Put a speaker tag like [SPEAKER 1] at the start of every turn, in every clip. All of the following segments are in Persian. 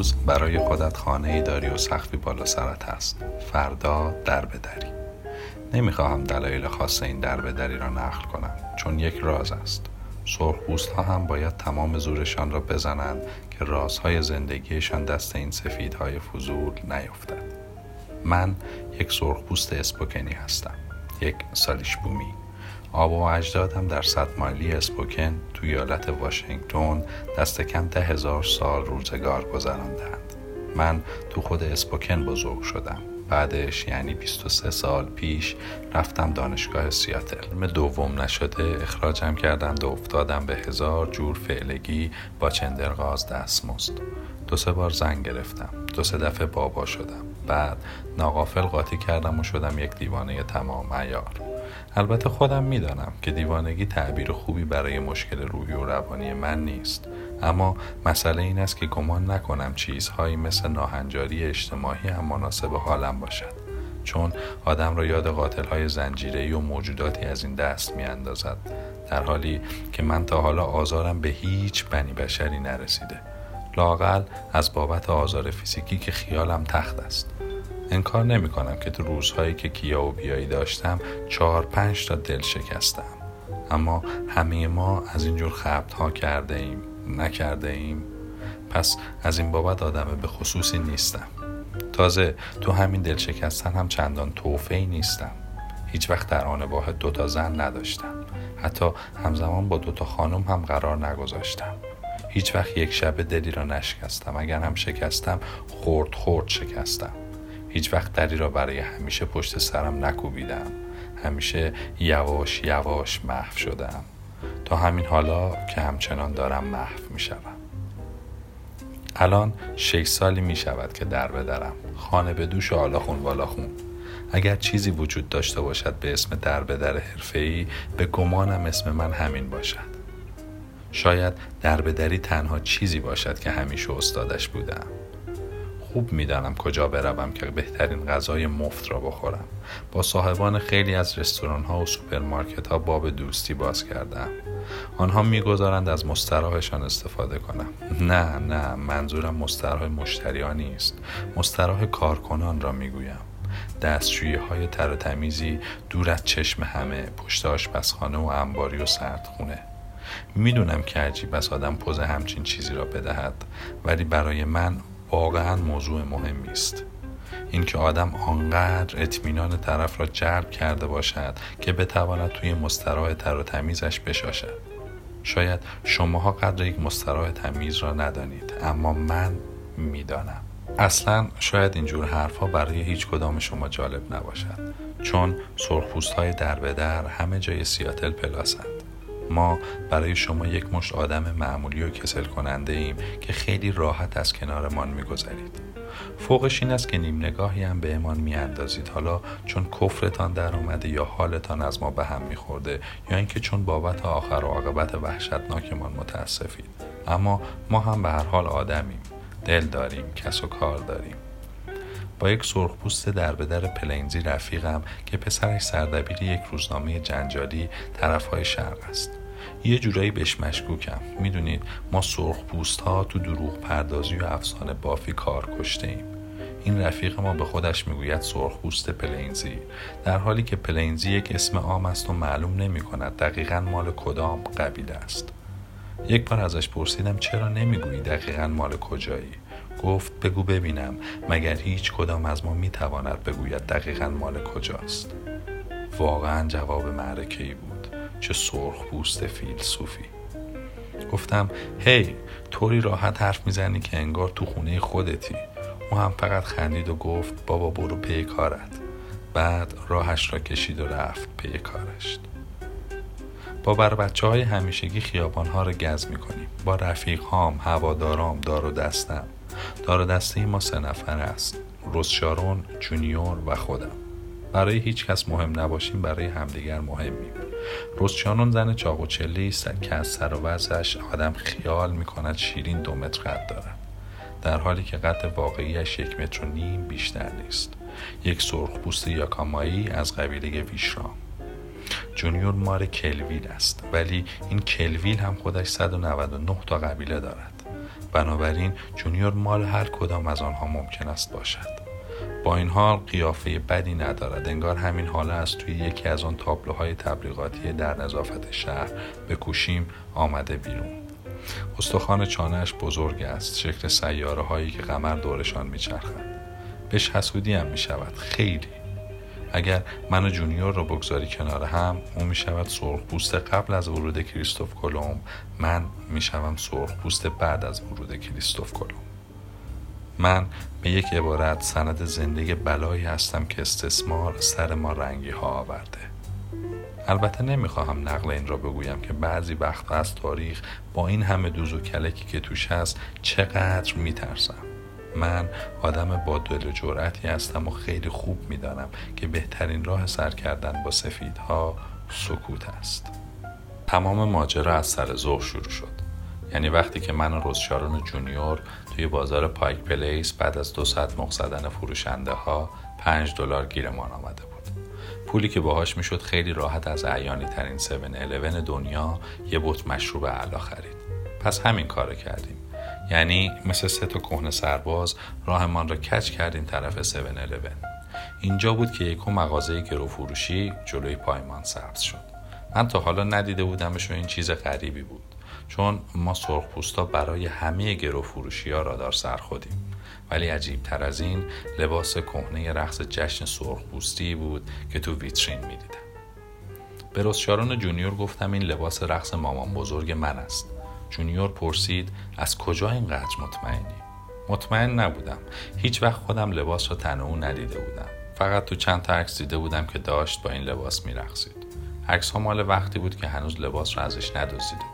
[SPEAKER 1] امروز برای خودت خانه داری و سخفی بالا سرت هست. فردا در بدری. نمی‌خواهم دلایل خاص این در بدری را نقل کنم چون یک راز است. سرخپوست ها هم باید تمام زورشان را بزنند که رازهای زندگیشان دست این سفیدهای فضول نیفتد. من یک سرخپوست اسپوکنی هستم یک سالیش بومی آب و اجدادم در صد مایلی اسپوکن تو ایالت واشنگتن دست کم ده هزار سال روزگار گذراندند. من تو خود اسپوکن بزرگ شدم. بعدش یعنی 23 سال پیش رفتم دانشگاه سیاتل. علم دوم نشده اخراجم کردند و افتادم به هزار جور فعلگی با چندرغاز دستمزد. دو سه بار زنگ گرفتم. دو سه دفعه بابا شدم. بعد ناقافل قاطی کردم و شدم یک دیوانه تمام ایار البته خودم می‌دانم که دیوانگی تعبیر خوبی برای مشکل روحی و روانی من نیست. اما مسئله این است که گمان نکنم چیزهایی مثل ناهنجاری اجتماعی هم مناسب حالم باشد. چون آدم را یاد قاتل های زنجیره و موجوداتی از این دست می اندازد در حالی که من تا حالا آزارم به هیچ بنی بشری نرسیده. لاقل از بابت آزار فیزیکی که خیالم تخت است. انکار نمی کنم که تو روزهایی که کیا و بیایی داشتم چهار پنج تا دل شکستم. اما همه ما از اینجور خبت ها کرده ایم نکرده ایم پس از این بابت آدم به خصوصی نیستم. تازه تو همین دل شکستن هم چندان توفه ای نیستم. هیچ وقت در آن واحد دوتا زن نداشتم. حتی همزمان با دوتا خانم هم قرار نگذاشتم. هیچ وقت یک شب دلی را نشکستم. اگر هم شکستم خورد خورد شکستم. هیچ وقت دری را برای همیشه پشت سرم نکوبیدم. همیشه یواش یواش محو شدم. تا همین حالا که همچنان دارم محو می شدم. الان شش سالی می شود که در بدرم. خانه به دوش آلاخون والاخون اگر چیزی وجود داشته باشد به اسم در بدر حرفه‌ای به گمانم اسم من همین باشد. شاید در بدری تنها چیزی باشد که همیشه استادش بودم. خوب می‌دانم کجا بروم که بهترین غذای مفت را بخورم. با صاحبان خیلی از رستوران ها و سوپرمارکت ها باب دوستی باز کردم آنها می‌گذارند از مستراحشان استفاده کنم. نه نه منظورم مستراح مشتریان نیست. مستراح کارکنان را می‌گویم. دستشویی های تر تمیزی دور از چشم همه پشت آشپزخانه و انباری و سردخونه. می‌دونم که عجیب است آدم پز همچین چیزی را بدهد ولی برای من واقعا موضوع مهمی است اینکه آدم آنقدر اطمینان طرف را جلب کرده باشد که بتواند توی مستراح تر و تمیزش بشاشد. شاید شماها قدر یک مستراح تمیز را ندانید اما من می‌دانم. اصلا شاید اینجور حرفها برای هیچ کدام شما جالب نباشد چون سرخپوست های در به در همه جای سیاتل پلاسند. ما برای شما یک مشت آدم معمولی و کسل کننده ایم که خیلی راحت از کنارمان میگذرید. فوقش این است که نیم نگاهی هم به امان میاندازید. حالا چون کفرتان در اومده یا حالتان از ما به هم میخورده یا اینکه چون بابت آخر و عاقبت وحشتناکمان متاسفید. اما ما هم به هر حال آدمیم. دل داریم کس و کار داریم. با یک سرخپوست در به در پلینزی رفیقم که پسرش سردبیر یک روزنامه جنجالی طرفهای شرق است. یه جورایی بهش مشکوکم. می‌دونید ما سرخپوست ها تو دروغ پردازی و افسانه بافی کار کشته ایم این رفیق ما به خودش می‌گوید سرخپوست پلینزی در حالی که پلینزی یک اسم عام است و معلوم نمی کند دقیقا مال کدام قبیله است. یک بار ازش پرسیدم چرا نمی‌گویی دقیقا مال کجایی؟ گفت بگو ببینم مگر هیچ کدام از ما می‌تواند بگوید دقیقا مال کجاست؟ واقعا جواب معرکه ای بود چه سرخپوست فیلسوفی. گفتم یه طوری راحت حرف می‌زنی که انگار تو خونه خودتی. او هم فقط خندید و گفت بابا برو پی کارت. بعد راهش را کشید و رفت پی کارش. با بر و بچه های همیشگی خیابان ها را گز می‌کنیم. با رفیق هام هوادارام دار و دستم دار دسته ما سه نفر است. روزشارون جونیور و خودم. برای هیچ کس مهم نباشیم برای همدیگر مهمیم. روزشارون زن چاق و چله‌ای است که از سر و وضعش آدم خیال می‌کند شیرین دو متر قد دارد. در حالی که قد واقعیش یک متر و نیم بیشتر نیست. یک سرخپوست یاکامایی از قبیله ویشرام. جونیور مال کلویل است ولی این کلویل هم خودش 199 تا قبیله دارد. بنابراین جونیور مال هر کدام از آنها ممکن است باشد. با این حال قیافه بدی ندارد. انگار همین حاله از توی یکی از آن تابلوهای تبلیغاتی در نظافت شهر به کوشیم آمده بیرون. استخوان چانهش بزرگ است شکل سیاره هایی که قمر دورشان میچرخد. بهش حسودی هم می شود خیلی. اگر من و جونیور رو بگذاری کنار هم اون می شود سرخپوست قبل از ورود کریستوف کلوم من می شوم سرخپوست بعد از ورود کریستوف کلوم من به یک عبارت سند زندگی بلایی هستم که استثمار سر ما رنگی ها آورده. البته نمی‌خواهم نقل این را بگویم که بعضی وقت از تاریخ با این همه دوز و کلکی که توش هست چقدر میترسم. من آدم با دل و جرأتی هستم و خیلی خوب می‌دانم که بهترین راه سر کردن با سفیدها سکوت است. تمام ماجرا از سر ظهر شروع شد. یعنی وقتی که من و روزشارون جونیور توی بازار پایک پلیس بعد از دو ساعت مخ زدن فروشنده ها پنج دلار گیرمان آمده بود. پولی که باهاش می‌شد خیلی راحت از اعیانی ترین 7 11 دنیا یه بوت مشروب علا خرید. پس همین کارو کردیم. یعنی مثل سه تا کهنه سرباز راهمان را کچ کردیم طرف 7 11 اینجا بود که یکو مغازه گرو فروشی جلوی پایمان سبز شد. من تا حالا ندیده بودمش و این چیز غریبی بود. چون ما سرخپوستا برای همه گرو فروشی ها رادار سر خودیم. ولی عجیب تر از این لباس کهنه رقص جشن سرخپوستی بود که تو ویترین می‌دیدم. به رزشارون و جونیور گفتم این لباس رقص مامان بزرگ من است. جونیور پرسید از کجا اینقدر مطمئنی؟ مطمئن نبودم. هیچ وقت خودم لباس را تن او ندیده بودم. فقط تو چند تا عکس دیده بودم که داشت با این لباس میرقصید. عکس ها مال وقتی بود که هنوز لباس را ازش ندزدیده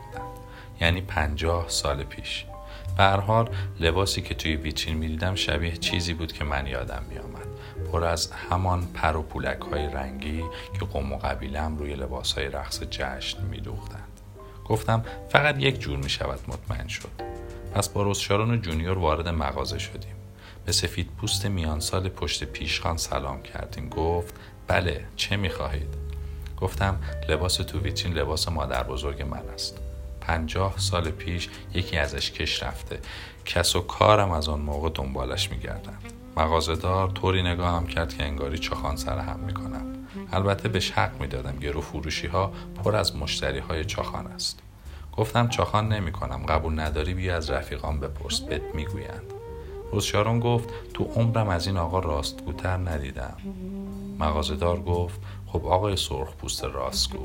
[SPEAKER 1] یعنی پنجاه سال پیش. به حال لباسی که توی ویترین می‌دیدم شبیه چیزی بود که من یادم میآمد. پر از همان پر و پولک های رنگی که قوم و قبیلم روی لباس های رقص جشن میدوختند گفتم فقط یک جور می شود مطمئن شد. پس با روزشارون و جونیور وارد مغازه شدیم. به سفید پوست میان سال پشت پیشخان سلام کردیم. گفت بله چه می خواهید؟ گفتم لباس تو ویترین لباس مادر بزرگ من است. پنجاه سال پیش یکی ازش کش رفته. کس و کارم از آن موقع دنبالش میگردم. مغازهدار طوری نگاه هم کرد که انگاری چخان سر هم می‌کنم. البته بهش حق می‌دادم گرو فروشی ها پر از مشتری های چاخان است. گفتم چاخان نمی کنم قبول نداری بیا از رفیقان بپرس بهت می‌گویند. روزشارون گفت تو عمرم از این آقا راستگوتر ندیدم. مغازهدار گفت خب آقای سرخ پوست راستگو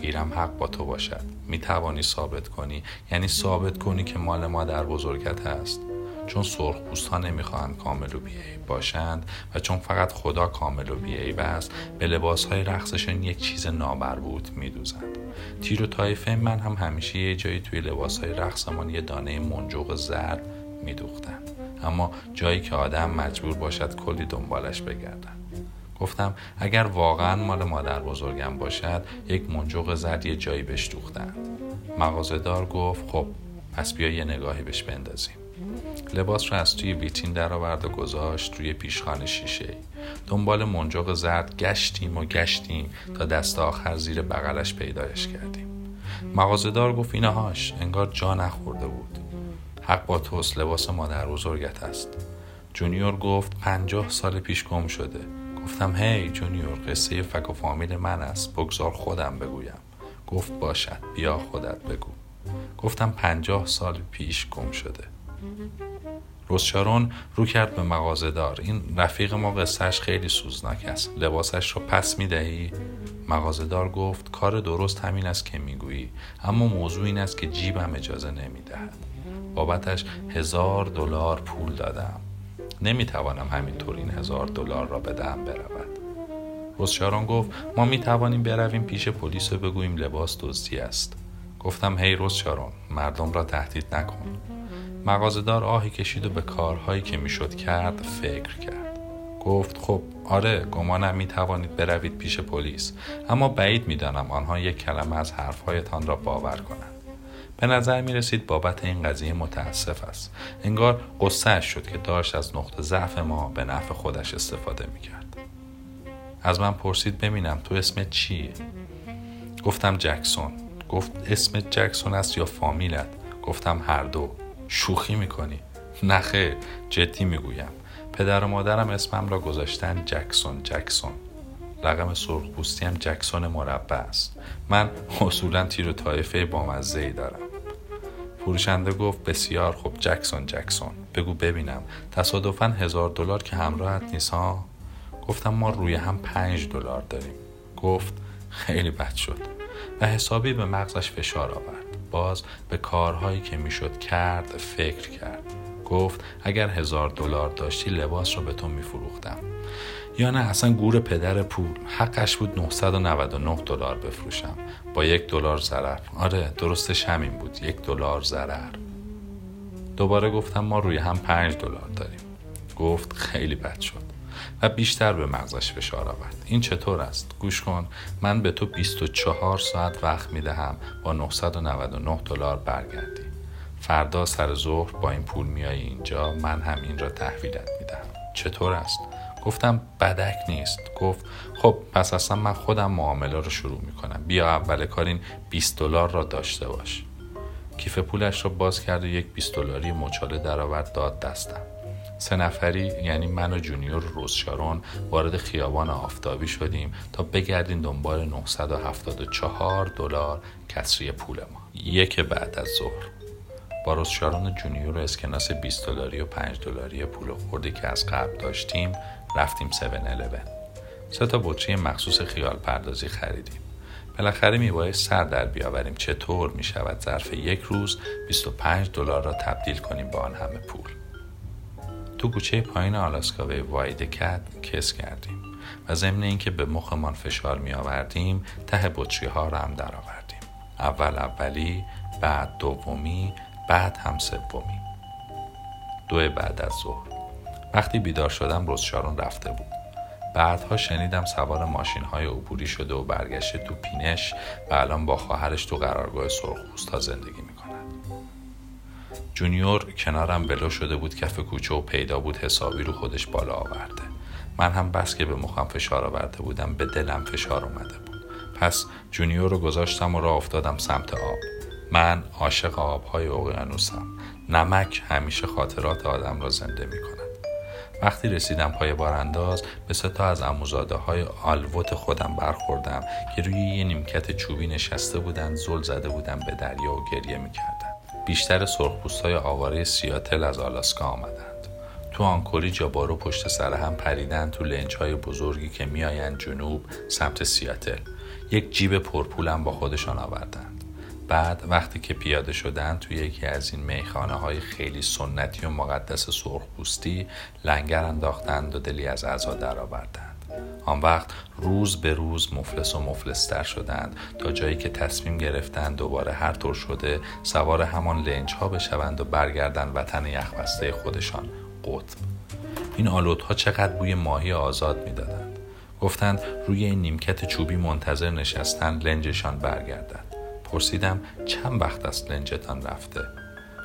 [SPEAKER 1] گیرم حق با تو باشد. می توانی ثابت کنی؟ یعنی ثابت کنی که مال ما در بزرگت هست؟ چون سرخپوست ها نمی‌خواهند کامل و بیعیب باشند و چون فقط خدا کامل و بیعیب است به لباس های رقصشان یک چیز نامربوط میدوزند. تیر و طایفه من هم همیشه یه جایی توی لباس های رقصمان یه دانه منجوق زرد میدوختند. اما جایی که آدم مجبور باشد کلی دنبالش بگردن گفتم اگر واقعا مال مادر بزرگم باشد یک منجوق زرد یه جایی بهش دوختند مغازهدار گفت خب پس بیا یه نگاهی بهش بندازیم. لباس رو از توی ویتین در آورد و گذاشت روی پیشخان شیشه. دنبال منجوق زرد گشتیم و گشتیم تا دست آخر زیر بغلش پیدایش کردیم. مغازهدار گفت اینهاش انگار جا نخورده بود. حق با توست لباس مادر بزرگت است. جونیور گفت پنجاه سال پیش گم شده. گفتم هی جونیور قصه فک و فامیل من است. بگذار خودم بگویم. گفت باشد بیا خودت بگو. گفتم پنجاه سال پیش گم شده. روزشارون رو کرد به مغازهدار. این رفیق ما قصهش خیلی سوزناک است. لباسش رو پس می‌دهی؟ مغازهدار گفت کار درست همین است که می‌گویی اما موضوع این است که جیبم اجازه نمی‌دهد. بابتش هزار دلار پول دادم. نمی‌توانم همینطور این هزار دلار را بدهم برود. روزشارون گفت ما می‌توانیم برویم پیش پلیس و بگوییم لباس دزدی است. گفتم هی روزشارون مردم را تهدید نکن. مغازهدار آهی کشید و به کارهایی که می‌شد کرد فکر کرد. گفت خب آره گمانم می توانید بروید پیش پلیس. اما بعید می‌دانم آنها یک کلمه از حرفهایتان را باور کنند. به نظر می رسید بابت این قضیه متاسف است. انگار قصه شد که داشت از نقطه ضعف ما به نفع خودش استفاده می کرد از من پرسید ببینم تو اسمت چیه گفتم جکسون. گفت اسمت جکسون است یا فامیلت؟ گفتم هر دو. شوخی می‌کنی. نخه جدی می‌گویم. پدر و مادرم اسمم را گذاشتن جکسون جکسون. رقم سرخپوستی هم جکسون مربع است. من اصولا تیر و طایفه بامزه ای دارم. فروشنده گفت بسیار خوب جکسون جکسون. بگو ببینم. تصادفا هزار دلار که همراهت نیست ها؟ گفتم ما روی هم پنج دلار داریم. گفت خیلی بد شد. و حسابی به مغزش فشار آورد. باز به کارهایی که می‌شد کرد فکر کرد. گفت اگر هزار دلار داشتی لباس رو به تو میفروختم. یا نه اصلا گور پدر پول. حقش بود 999 دلار بفروشم. با یک دلار ضرر. آره درستش همین بود. یک دلار ضرر. دوباره گفتم ما روی هم پنج دلار داریم. گفت خیلی بد شد. و بیشتر به مغزش فشار آورد. این چطور است؟ گوش کن. من به تو 24 ساعت وقت می دهم با 999 دلار برگردی. فردا سر ظهر با این پول میای اینجا. من هم این را تحویلت می دهم چطور است؟ گفتم بدک نیست. گفت خب پس اصلا من خودم معامله رو شروع می کنم بیا اول کار این 20 دلار را داشته باش. کیف پولش را باز کرد و یک 20 دلاری مچاله درآورد داد دستم. سه نفری یعنی من و جونیور روزشارون وارد خیابان آفتابی شدیم تا بگردیم دنبال 974 دلار کسری پول ما. یک بعد از ظهر. با روزشارون جونیور اسکناس 20 دلاری و 5 دلاری پول خوردی که از قبل داشتیم رفتیم 7 11 سه تا بطری مخصوص خیال پردازی خریدیم. بالاخره میبایست سر در بیاوریم چطور می شود ظرف یک روز 25 دلار را تبدیل کنیم به آن همه پول. تو کوچه پایین آلاسکاوی واید کت کس کردیم و ضمن اینکه به مخمان فشار می آوردیم ته بطری ها را هم در آوردیم اول اولی بعد دومی بعد هم سومی. دو بعد از ظهر. وقتی بیدار شدم روزشارون رفته بود. بعدها شنیدم سوار ماشین های عبوری شده و برگشته تو پینش و الان با خواهرش تو قرارگاه سرخپوست ها زندگی می‌کند جونیور کنارم بلو شده بود کف کوچه و پیدا بود حسابی رو خودش بالا آورده. من هم بس که به مخم فشار آورده بودم به دلم فشار اومده بود. پس جونیور رو گذاشتم و راه افتادم سمت آب. من عاشق آبهای اقیانوسم. نمک همیشه خاطرات آدم را زنده می کند. وقتی رسیدم پای بارانداز به سه تا از اموزاده های آلوت خودم برخوردم که روی یه نیمکت چوبی نشسته بودند زل زده بودن به دریا و گریه می‌کردن بیشتر سرخپوست های آواره سیاتل از آلاسکا آمدند. تو آنکوری جابارو پشت سر هم پریدن تو لنج های بزرگی که میآیند جنوب سمت سیاتل. یک جیب پرپولم با خودشان آوردند. بعد وقتی که پیاده شدن توی یکی از این میخانه های خیلی سنتی و مقدس سرخپوستی لنگر انداختند و دلی از عزا درآوردند. آن وقت روز به روز مفلس و مفلستر شدند تا جایی که تصمیم گرفتند دوباره هر طور شده سوار همان لنج ها بشوند و برگردند وطن یخبسته خودشان قطب. این آلودها چقدر بوی ماهی آزاد می‌دادند. گفتند روی این نیمکت چوبی منتظر نشستند لنجشان برگردد. پرسیدم چند وقت است لنجتان رفته؟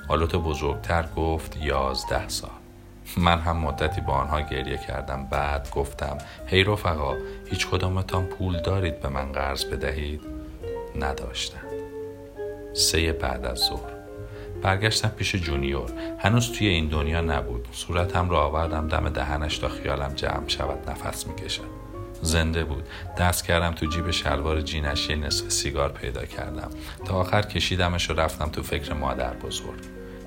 [SPEAKER 1] آلوت بزرگتر گفت یازده سال. من هم مدتی با آنها گریه کردم. بعد گفتم هی رفقا هیچ کدامتان پول دارید به من قرض بدهید؟ نداشتند سه بعد از ظهر. برگشتم پیش جونیور. هنوز توی این دنیا نبود. صورتم را آوردم دم دهنش تا خیالم جمع شود نفس می‌کشد. زنده بود. دست کردم تو جیب شلوار جینش یه نصف سیگار پیدا کردم. تا آخر کشیدمش و رفتم تو فکر مادر بزرگ.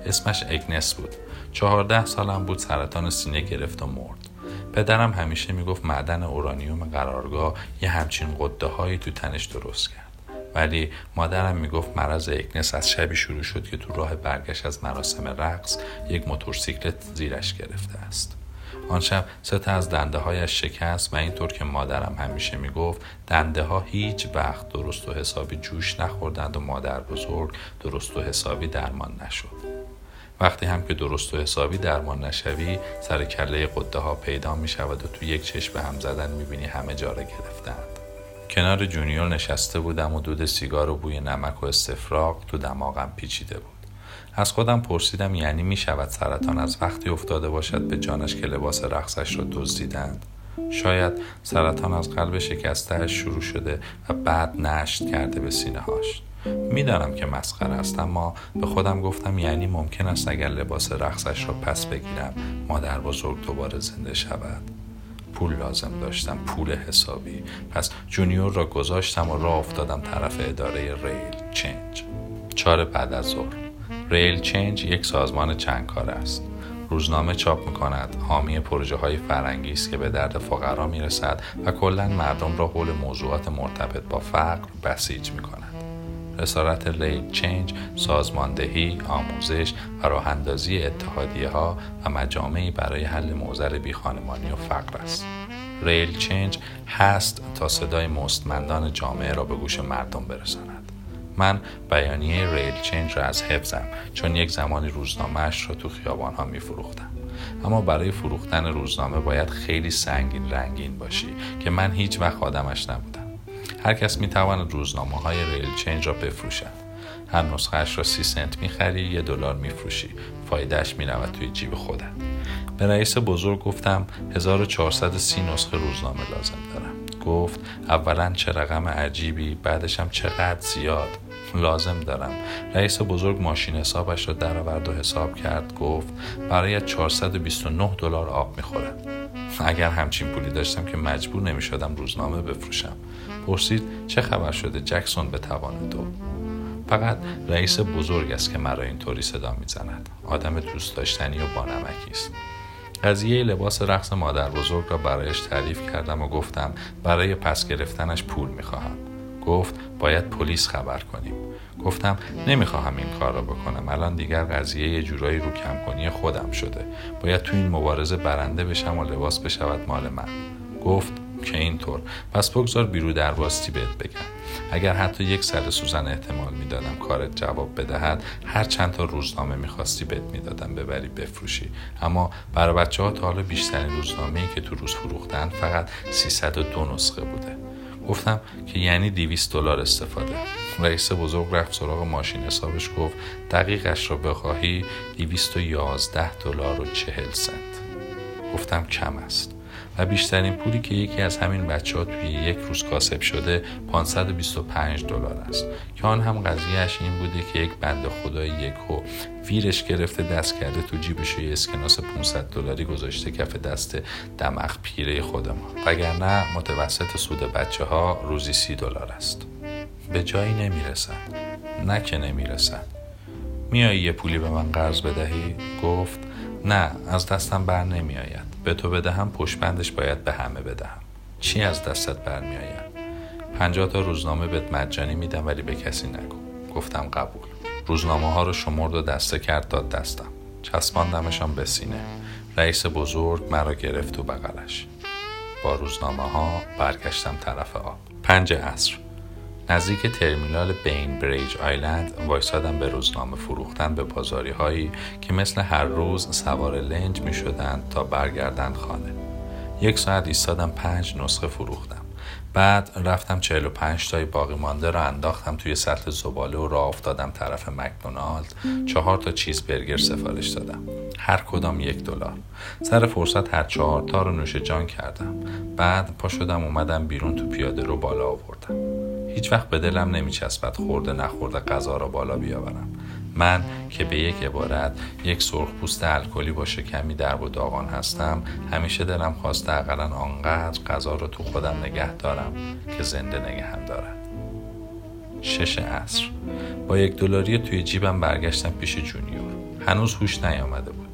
[SPEAKER 1] اسمش اگنس بود. چهارده سالم بود سرطان سینه گرفت و مرد. پدرم همیشه می‌گفت معدن اورانیوم قرارگاه یه همچین قده هایی تو تنش درست کرد. ولی مادرم می‌گفت مرض اگنس از شبی شروع شد که تو راه برگشت از مراسم رقص یک موتورسیکلت زیرش گرفته است. آن شب سه تا از دنده هایش شکست و اینطور که مادرم همیشه می‌گفت دنده ها هیچ وقت درست و حسابی جوش نخوردند و مادر بزرگ درست و حسابی درمان نشد. وقتی هم که درست و حسابی درمان نشوی سر کله قده ها پیدا می شود و تو یک چشم هم زدن می بینی همه جا را گرفتند کنار جونیور نشسته بودم و دود سیگار و بوی نمک و استفراغ تو دماغم پیچیده بود. از خودم پرسیدم یعنی می شود سرطان از وقتی افتاده باشد به جانش که لباس رقصش را دزدیدند. شاید سرطان از قلب شکستهش شروع شده و بعد نشت کرده به سینه هاش می‌دانم که مسخره است اما به خودم گفتم یعنی ممکن است اگر لباس رقصش را پس بگیرم مادر بزرگ دوباره زنده شود. پول لازم داشتم پول حسابی. پس جونیور را گذاشتم و راه افتادم طرف اداره Real Change چهار بعد از ظهر. Real Change یک سازمان چند کار است. روزنامه چاپ می کند حامی پروژه های فرهنگی است که به درد فقرا می رسد و کلا مردم را حول موضوعات مرتبط با فقر بسیج می رسالت Real Change سازماندهی، آموزش و راه اندازی اتحادیه ها و مجامعی برای حل موزر بیخانمانی و فقر است. ریل چنج هست تا صدای مستمندان جامعه را به گوش مردم برساند. من بیانیه ریل چنج را از حفظم چون یک زمانی روزنامهش را تو خیابان ها می فروختم. اما برای فروختن روزنامه باید خیلی سنگین رنگین باشی که من هیچ وقت آدمش نبودم. هر کس می تواند روزنامه های ریل چنج را بفروشد. هر نسخهش را سی سنت می‌خری یه دلار میفروشی. فایدهش می‌رود توی جیب خودت. به رئیس بزرگ گفتم 1430 نسخه روزنامه لازم دارم. گفت اولا چه رقم عجیبی بعدش هم چقدر زیاد. لازم دارم. رئیس بزرگ ماشین حسابش را درآورد و حساب کرد. گفت برای 429 دلار آب می‌خورد. اگر همچین پولی داشتم که مجبور نمی شدم روزنامه بفروشم. پرسید چه خبر شده جکسون به توان دو فقط رئیس بزرگ است که مرا اینطوری صدا می‌زند. آدم دوست داشتنی و بانمکی است. قضیه لباس رقص مادر بزرگ را برایش تعریف کردم و گفتم برای پس گرفتنش پول می‌خواهم. گفت باید پلیس خبر کنیم. گفتم نمی‌خواهم این کار را بکنم. الان دیگر قضیه یه جورایی رو کم کنی خودم شده. باید تو این مبارزه برنده بشم و لباس بشود مال من. گفت که اینطور. پس بگذار بیرو در باستی بهت بگم. اگر حتی یک سر سوزن احتمال می‌دادم کارت جواب بدهد هر چند تا روزنامه می‌خواستی بهت می‌دادم ببری بفروشی. اما برای بچه ها تا حالا بیشترین روزنامه ای که تو روز فروختن فقط 302 نسخه بوده. گفتم که یعنی 200 دلار استفاده. رئیس بزرگ رفت سراغ ماشین حسابش گفت دقیقش را بخواهی 211 دلار و 40 سنت. گفتم کم است. بیشترین پولی که یکی از همین بچه ها توی یک روز کاسب شده 525 دلار است. که آن هم قضیهش این بوده که یک بنده خدای یک و ویرش گرفته دست کرده تو جیبش یه اسکناس 500 دلاری گذاشته کف دست دماغ پیره خود ما. وگرنه متوسط سود بچه ها روزی سی دلار است. به جایی نمی‌رسد نه که نمی‌رسد میایی یه پولی به من قرض بدهی؟ گفت نه از دستم بر نمیآید. به تو بدهم پشبندش باید به همه بدهم. چی از دستت برمیآید پنجاه تا روزنامه بهت مجانی میدم ولی به کسی نگو. گفتم قبول. روزنامه ها رو شمرد و دسته کرد داد دستم. چسباندمشان به سینه. رئیس بزرگ مرا گرفت تو بغلش. با روزنامه ها برگشتم طرف آب. پنج عصر. نزدیک ترمینال بین بریج آیلند وایسادم به روزنامه فروختن به بازاری هایی که مثل هر روز سوار لنج می شدند تا برگردند خانه. یک ساعت ایستادم پنج نسخه فروختم. بعد رفتم 45 تای باقی مانده را انداختم توی سطل زباله و راه افتادم طرف مکدونالد. چهار تا چیز برگر سفارش دادم. هر کدام یک دلار. سر فرصت هر چهار تا رو نوش جان کردم. بعد پا شدم اومدم بیرون تو پیاده رو بالا آوردم. هیچ وقت به دلم نمیچسبد خورده نخورده غذا را بالا بیاورم. من که به یک عبارت یک سرخپوست الکلی با شکمی درب و داغان هستم همیشه دلم خواسته اقلا آنقدر غذا رو تو خودم نگه دارم که زنده نگهم دارد. شش عصر. با یک دلاری توی جیبم برگشتم پیش جونیور. هنوز هوش نیامده بود.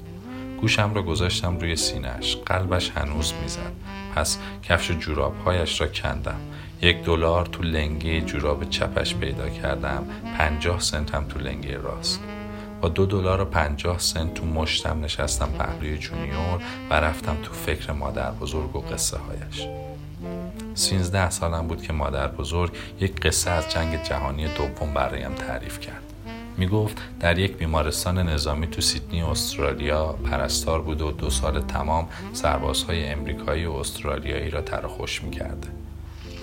[SPEAKER 1] گوشم را گذاشتم روی سینهش قلبش هنوز می‌زد. پس کفش جورابهایش را کندم. یک دلار تو لنگه جوراب چپش پیدا کردم پنجاه سنت هم تو لنگه راست. با دو دلار و پنجاه سنت تو مشتم نشستم پهلوی جونیور و رفتم تو فکر مادر بزرگ و قصه هایش. سینزده سالم بود که مادر بزرگ یک قصه از جنگ جهانی دوم برایم تعریف کرد. می گفت در یک بیمارستان نظامی تو سیدنی استرالیا پرستار بود و دو سال تمام سربازهای امریکایی و استرالیایی را تر خوش می کرده.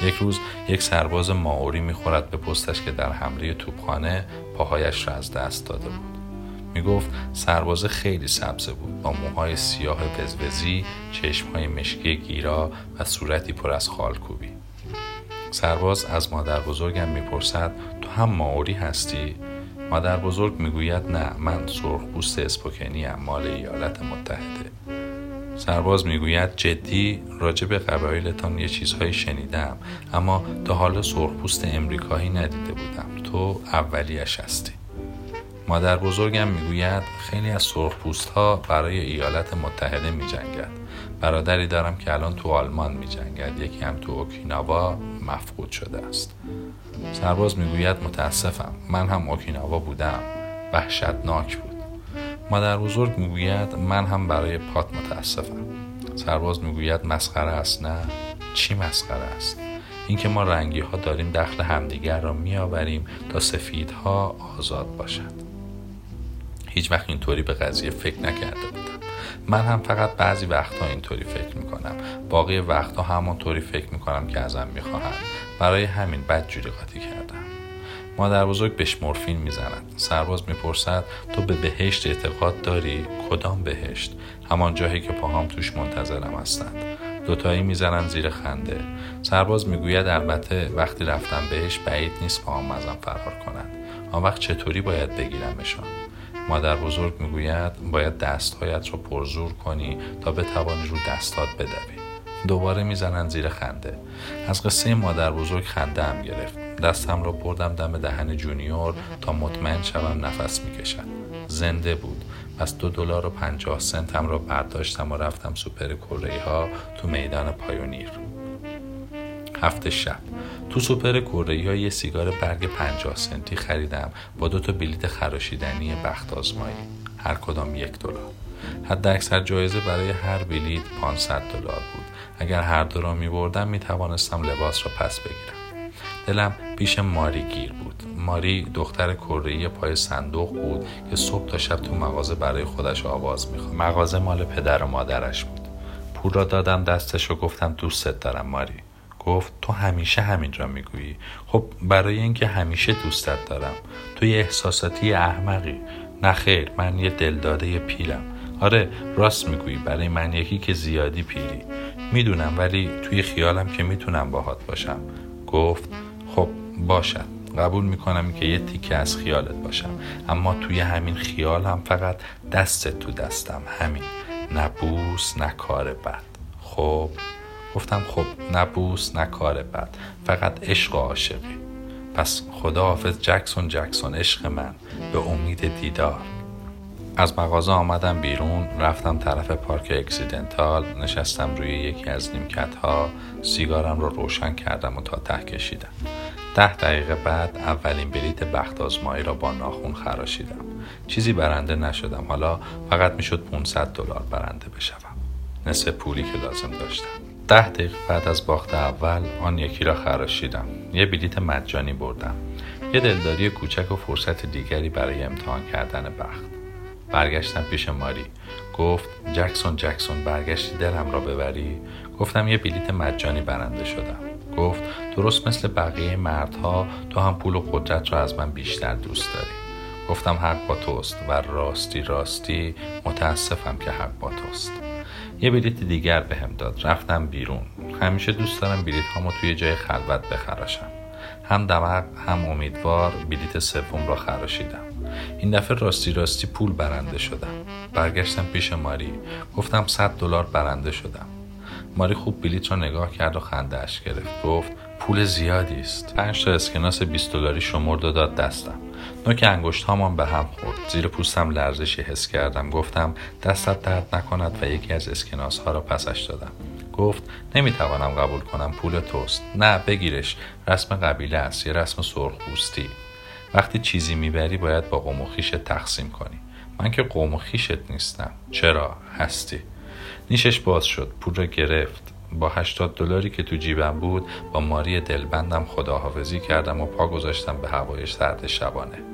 [SPEAKER 1] یک روز یک سرباز ماوری می‌خورد به پستش که در حمله توپخانه پاهایش را از دست داده بود. می گفت سرباز خیلی سبزه بود با موهای سیاه وزوزی چشمهای مشکی گیرا و صورتی پر از خالکوبی. سرباز از مادر بزرگم می‌پرسد تو هم ماوری هستی؟ مادر بزرگ می‌گوید نه من سرخپوست اسپوکنی مال ایالات متحده. سرباز می‌گوید جدی راجع به قبایلتان یه چیزهایی شنیدم اما تا حالا سرخپوست امریکایی ندیده بودم. تو اولیش هستی. مادر بزرگم می‌گوید خیلی از سرخپوست ها برای ایالات متحده می جنگد. برادری دارم که الان تو آلمان می جنگد. یکی هم تو اوکیناوا مفقود شده است. سرباز می‌گوید متاسفم من هم اوکیناوا بودم. وحشتناک بود. مادر بزرگ می‌گوید من هم برای پات متاسفم. سرباز می‌گوید مسخره است نه؟ چی مسخره است؟ اینکه ما رنگی ها داریم دخل همدیگر را میآوریم تا سفیدها آزاد باشد هیچ وقت اینطوری به قضیه فکر نکرده بودم. من هم فقط بعضی وقتها اینطوری فکر می‌کنم. باقی وقتها همانطوری فکر می‌کنم که ازم می‌خواهند. برای همین بد جوری قاطی مادر بزرگ بهش مورفین می‌زند. سرباز می‌پرسد تو به بهشت اعتقاد داری؟ کدام بهشت؟ همان جایی که پاهام توش منتظرم هستند. دوتایی می‌زنند زیر خنده. سرباز می‌گوید البته وقتی رفتم بهش بعید نیست پاهام ازم فرار کنند آن وقت چطوری باید بگیرمشان؟ مادر بزرگ می‌گوید باید دستهایت را پرزور کنی تا بتوانی رو دستات بدوی. دوباره می‌زنند زیر خنده. از قصه مادر بزرگ خنده هم گرفت. دستم را بردم دم دهن جونیور تا مطمئن شوم نفس می‌کشد. زنده بود. پس دو دلار و پنجاه سنتم را برداشتم و رفتم سوپر کره ای ها تو میدان پایونیر. هفته شب. تو سوپر کره ها یه سیگار برگ پنجاه سنتی خریدم با دو تا بلیت خراشیدنی بخت آزمایی. هر کدام یک دلار. حد اکثر جایزه برای هر بلیت 500 دلار بود. اگر هر دو را می بردم می توانستم لباس را پس بگیرم. دلم پیش ماری گیر بود. ماری دختر کره پای صندوق بود که صبح تا شب تو مغازه برای خودش آواز می‌خواد مغازه مال پدر و مادرش بود. پول را دادم دستش و گفتم دوستت دارم ماری. گفت تو همیشه همین را می‌گویی. خب برای اینکه همیشه دوستت دارم. تو یه احساساتی احمقی. نه خیر من یه دلداده پیرم آره راست می‌گویی برای من یکی که زیادی پیری می‌دونم ولی توی خیالم که می‌تونم باهات باشم. گفت خب باشد قبول می‌کنم که یه تیکه از خیالت باشم اما توی همین خیال هم فقط دستت تو دستم. همین. نه بوس نه کار بد. خب. گفتم خب نه بوس نه کار بد. فقط عشق و عاشقی. پس خدا حافظ جکسون جکسون عشق من. به امید دیدار. از مغازه آمدم بیرون رفتم طرف پارک اکسیدنتال نشستم روی یکی از نیمکت ها سیگارم رو روشن کردم و تا ته کشیدم. ده دقیقه بعد اولین بلیت بخت آزمایی را با ناخون خراشیدم. چیزی برنده نشدم. حالا فقط می‌شد 500 دلار برنده بشوم. نصف پولی که لازم داشتم. ده دقیقه بعد از باخت اول آن یکی را خراشیدم. یه بلیت مجانی بردم. یه دلداری کوچک و فرصت دیگری برای امتحان کردن بخت. برگشتم پیش ماری. گفت جکسون جکسون برگشتی دلم را ببری. گفتم یه بلیت مجانی برنده شدم. گفت درست مثل بقیه مردها تو هم پول و قدرت را از من بیشتر دوست داری. گفتم حق با توست و راستی راستی متاسفم که حق با توست. یه بلیت دیگر بهم به داد. رفتم بیرون. همیشه دوست دارم بلیت هامو توی جای خلوت بخراشم. هم دمق هم امیدوار بلیت سوم را خراشیدم. این دفعه راستی راستی پول برنده شدم. برگشتم پیش ماری. گفتم 100 دلار برنده شدم. ماری خوب بلیت را نگاه کرد و خندهاش گرفت. گفت پول زیادی است. پنج تا اسکناس 20 دلاری شمرد و داد دستم. نوک انگشت هامان به هم خورد. زیر پوستم لرزشی حس کردم. گفتم دستت درد نکند و یکی از اسکناس ها را پسش دادم. گفت نمی‌توانم قبول کنم پول توست. نه بگیرش. رسم قبیله است. یه رسم سرخپوستی. وقتی چیزی می‌بری باید با قوم تقسیم کنی. من که قوم نیستم. چرا؟ هستی. نیشش باز شد. پول را گرفت. با هشتاد دلاری که تو جیبم بود با ماری دلبندم خداحافظی کردم و پا گذاشتم به هوای سرد شبانه.